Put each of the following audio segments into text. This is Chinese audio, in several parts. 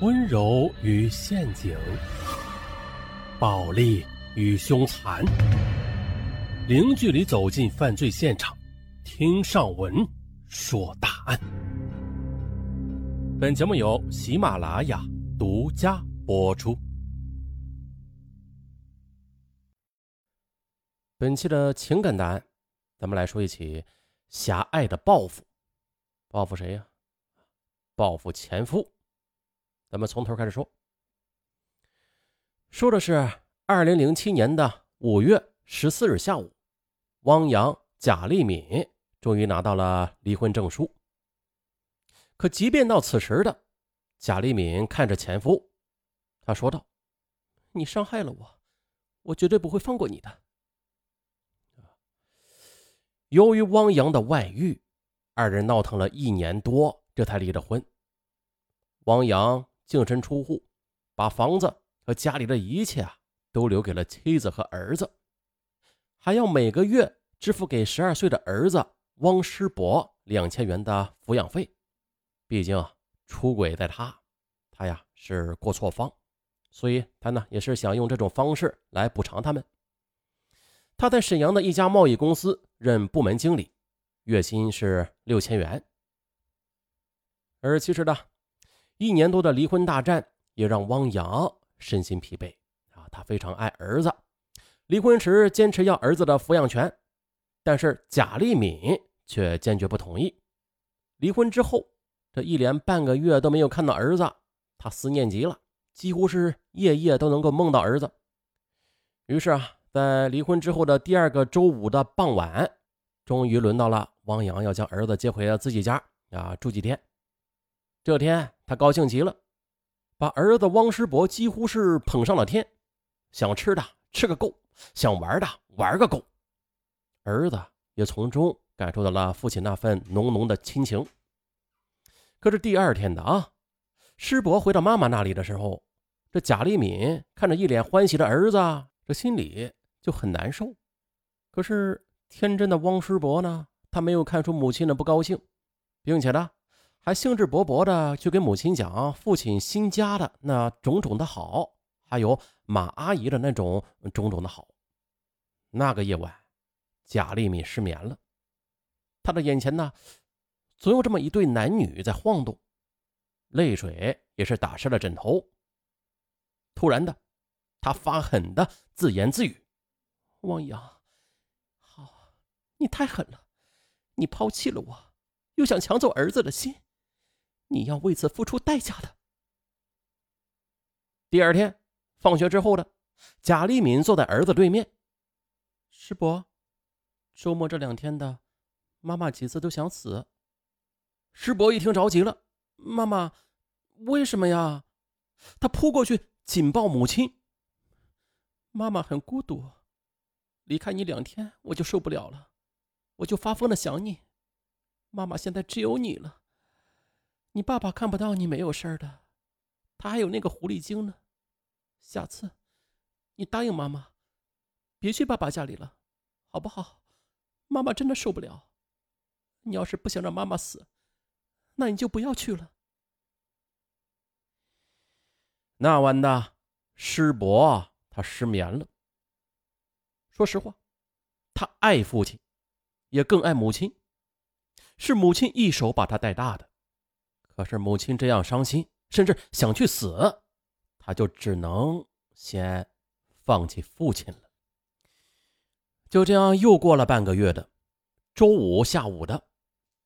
温柔与陷阱，暴力与凶残，零距离走进犯罪现场，听上文说大案。本节目由喜马拉雅独家播出。本期的情感答案，咱们来说一起狭隘的报复。报复谁呀？报复前夫。咱们从头开始说。说的是二零零七年的五月十四日下午，汪洋、贾丽敏终于拿到了离婚证书。可即便到此时的贾丽敏看着前夫，她说道：“你伤害了我，我绝对不会放过你的。”由于汪洋的外遇，二人闹腾了一年多，这才离的婚。汪洋净身出户，把房子和家里的一切啊都留给了妻子和儿子，还要每个月支付给十二岁的儿子汪师伯两千元的抚养费。毕竟啊出轨在他，他呀是过错方，所以他呢也是想用这种方式来补偿他们。他在沈阳的一家贸易公司任部门经理，月薪是六千元。而其实呢，一年多的离婚大战也让汪洋身心疲惫啊。他非常爱儿子，离婚时坚持要儿子的抚养权，但是贾丽敏却坚决不同意。离婚之后，这一连半个月都没有看到儿子，他思念极了，几乎是夜夜都能够梦到儿子。于是啊。在离婚之后的第二个周五的傍晚，终于轮到了汪洋要将儿子接回了自己家啊住几天。这天他高兴极了，把儿子汪师伯几乎是捧上了天，想吃的吃个够，想玩的玩个够。儿子也从中感受到了父亲那份浓浓的亲情。可是第二天的啊，师伯回到妈妈那里的时候，这贾丽敏看着一脸欢喜的儿子，这心里。就很难受，可是天真的汪师伯呢？他没有看出母亲的不高兴，并且呢，还兴致勃勃的去给母亲讲父亲新家的那种种的好，还有马阿姨的那种种种的好。那个夜晚，贾丽敏失眠了，她的眼前呢，总有这么一对男女在晃动，泪水也是打湿了枕头。突然的，她发狠的自言自语。汪洋，好，你太狠了！你抛弃了我，又想抢走儿子的心，你要为此付出代价的。第二天放学之后的贾丽敏坐在儿子对面，师伯，周末这两天的，妈妈几次都想死。师伯一听着急了：“妈妈，为什么呀？”他扑过去紧抱母亲。妈妈很孤独。离开你两天，我就受不了了，我就发疯的想你。妈妈现在只有你了，你爸爸看不到你没有事的，他还有那个狐狸精呢。下次，你答应妈妈，别去爸爸家里了，好不好？妈妈真的受不了。你要是不想让妈妈死，那你就不要去了。那晚的师伯他失眠了。说实话，他爱父亲，也更爱母亲，是母亲一手把他带大的。可是母亲这样伤心，甚至想去死，他就只能先放弃父亲了。就这样又过了半个月的周五下午的，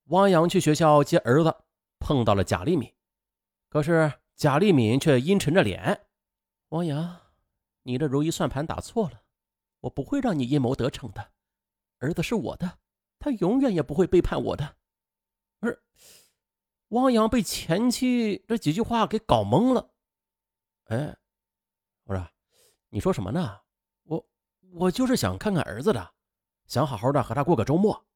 汪洋去学校接儿子，碰到了贾丽敏，可是贾丽敏却阴沉着脸：“汪洋，你的如意算盘打错了。”我不会让你阴谋得逞的，儿子是我的，他永远也不会背叛我的。而汪洋被前妻这几句话给搞懵了。哎，我说，你说什么呢？我我就是想看看儿子的，想好好的和他过个周末。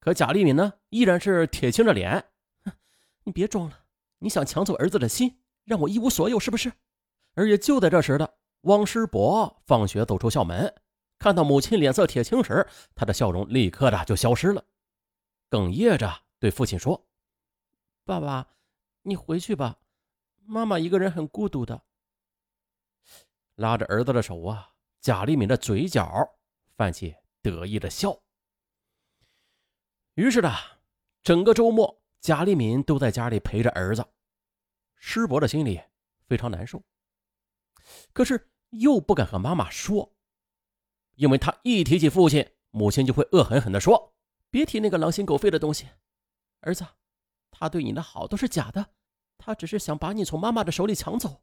可贾丽敏呢，依然是铁青着脸，哼，你别装了，你想抢走儿子的心，让我一无所有是不是？而且就在这时的。汪师伯放学走出校门，看到母亲脸色铁青时，他的笑容立刻的就消失了，哽咽着对父亲说：“爸爸，你回去吧，妈妈一个人很孤独的。拉着儿子的手啊，贾丽敏的嘴角泛起得意的笑。于是呢，整个周末，贾丽敏都在家里陪着儿子。师伯的心里非常难受，可是又不敢和妈妈说，因为他一提起父亲，母亲就会恶狠狠地说：“别提那个狼心狗肺的东西，儿子，他对你的好都是假的。”他只是想把你从妈妈的手里抢走，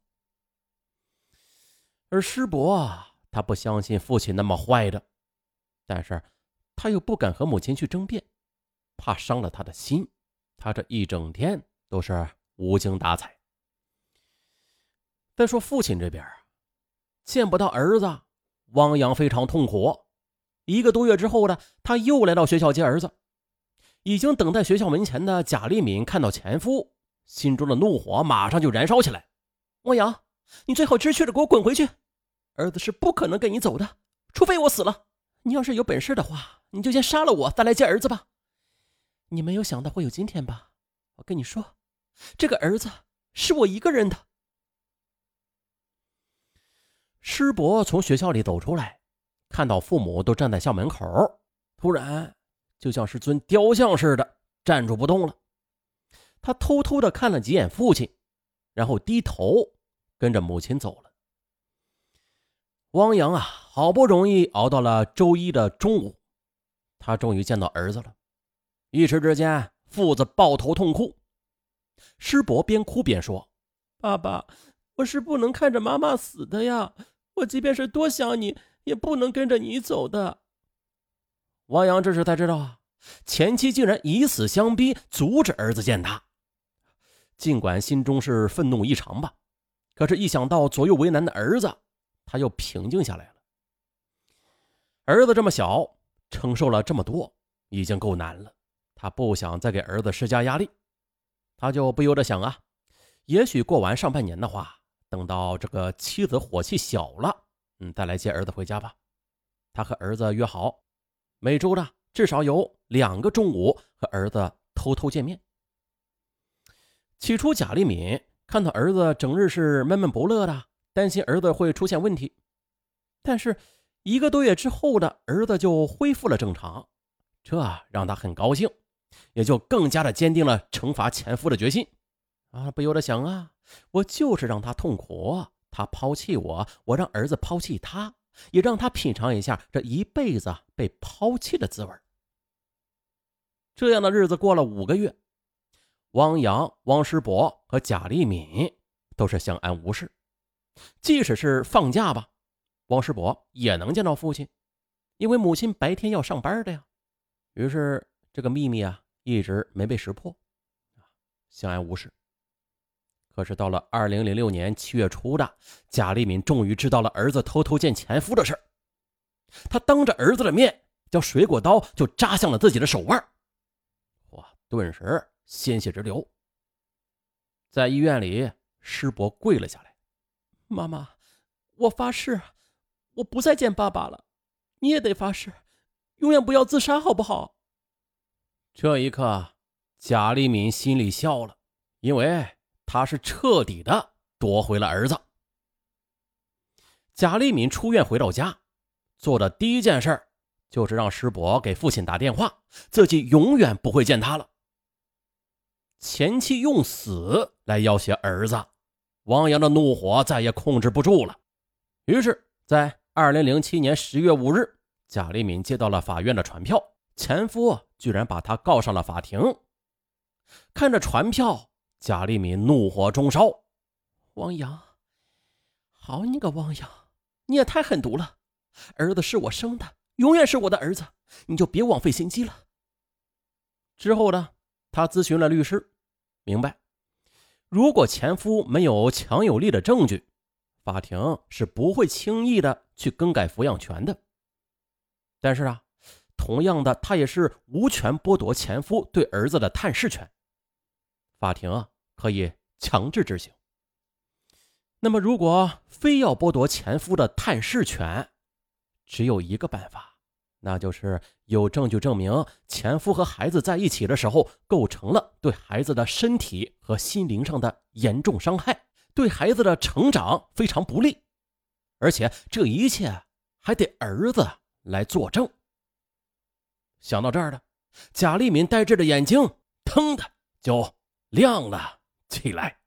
而师伯他不相信父亲那么坏的，但是他又不敢和母亲去争辩，怕伤了他的心。他这一整天都是无精打采。再说父亲这边啊见不到儿子，汪洋非常痛苦。一个多月之后呢，他又来到学校接儿子，已经等在学校门前的贾丽敏看到前夫。心中的怒火马上就燃烧起来。汪洋，你最好知趣的给我滚回去！儿子是不可能跟你走的，除非我死了。你要是有本事的话，你就先杀了我，再来接儿子吧。你没有想到会有今天吧？我跟你说，这个儿子是我一个人的。师伯从学校里走出来，看到父母都站在校门口，突然就像是尊雕像似的站住不动了。他偷偷的看了几眼父亲，然后低头跟着母亲走了。汪洋啊，好不容易熬到了周一的中午，他终于见到儿子了。一时之间，父子抱头痛哭。师伯边哭边说：“爸爸，我是不能看着妈妈死的呀！我即便是多想你，也不能跟着你走的。”汪洋这时才知道啊，前妻竟然以死相逼，阻止儿子见他。尽管心中是愤怒异常吧，可是，一想到左右为难的儿子，他又平静下来了。儿子这么小，承受了这么多，已经够难了。他不想再给儿子施加压力，他就不由得想啊，也许过完上半年的话，等到这个妻子火气小了，嗯，再来接儿子回家吧。他和儿子约好，每周呢至少有两个中午和儿子偷偷见面。起初，贾丽敏看到儿子整日是闷闷不乐的，担心儿子会出现问题。但是一个多月之后的儿子就恢复了正常，这让他很高兴，也就更加的坚定了惩罚前夫的决心。啊，不由得想啊，我就是让他痛苦，他抛弃我，我让儿子抛弃他，也让他品尝一下这一辈子被抛弃的滋味。这样的日子过了五个月。汪洋、汪师伯和贾丽敏都是相安无事，即使是放假吧，汪师伯也能见到父亲，因为母亲白天要上班的呀。于是这个秘密啊，一直没被识破，相安无事。可是到了二零零六年七月初的，贾丽敏终于知道了儿子偷偷见前夫的事她当着儿子的面，将水果刀就扎向了自己的手腕，哇！顿时。鲜血直流，在医院里，师伯跪了下来：“妈妈，我发誓，我不再见爸爸了。你也得发誓，永远不要自杀，好不好？”这一刻，贾丽敏心里笑了，因为他是彻底的夺回了儿子。贾丽敏出院回到家，做的第一件事就是让师伯给父亲打电话，自己永远不会见他了。前妻用死来要挟儿子，汪洋的怒火再也控制不住了。于是，在二零零七年十月五日，贾丽敏接到了法院的传票，前夫居然把她告上了法庭。看着传票，贾丽敏怒火中烧：“汪洋，好你个汪洋，你也太狠毒了！儿子是我生的，永远是我的儿子，你就别枉费心机了。”之后呢，他咨询了律师。明白，如果前夫没有强有力的证据，法庭是不会轻易的去更改抚养权的。但是啊，同样的，他也是无权剥夺前夫对儿子的探视权。法庭啊，可以强制执行。那么，如果非要剥夺前夫的探视权，只有一个办法。那就是有证据证明前夫和孩子在一起的时候构成了对孩子的身体和心灵上的严重伤害，对孩子的成长非常不利，而且这一切还得儿子来作证。想到这儿了，贾立敏呆滞的眼睛腾的就亮了起来。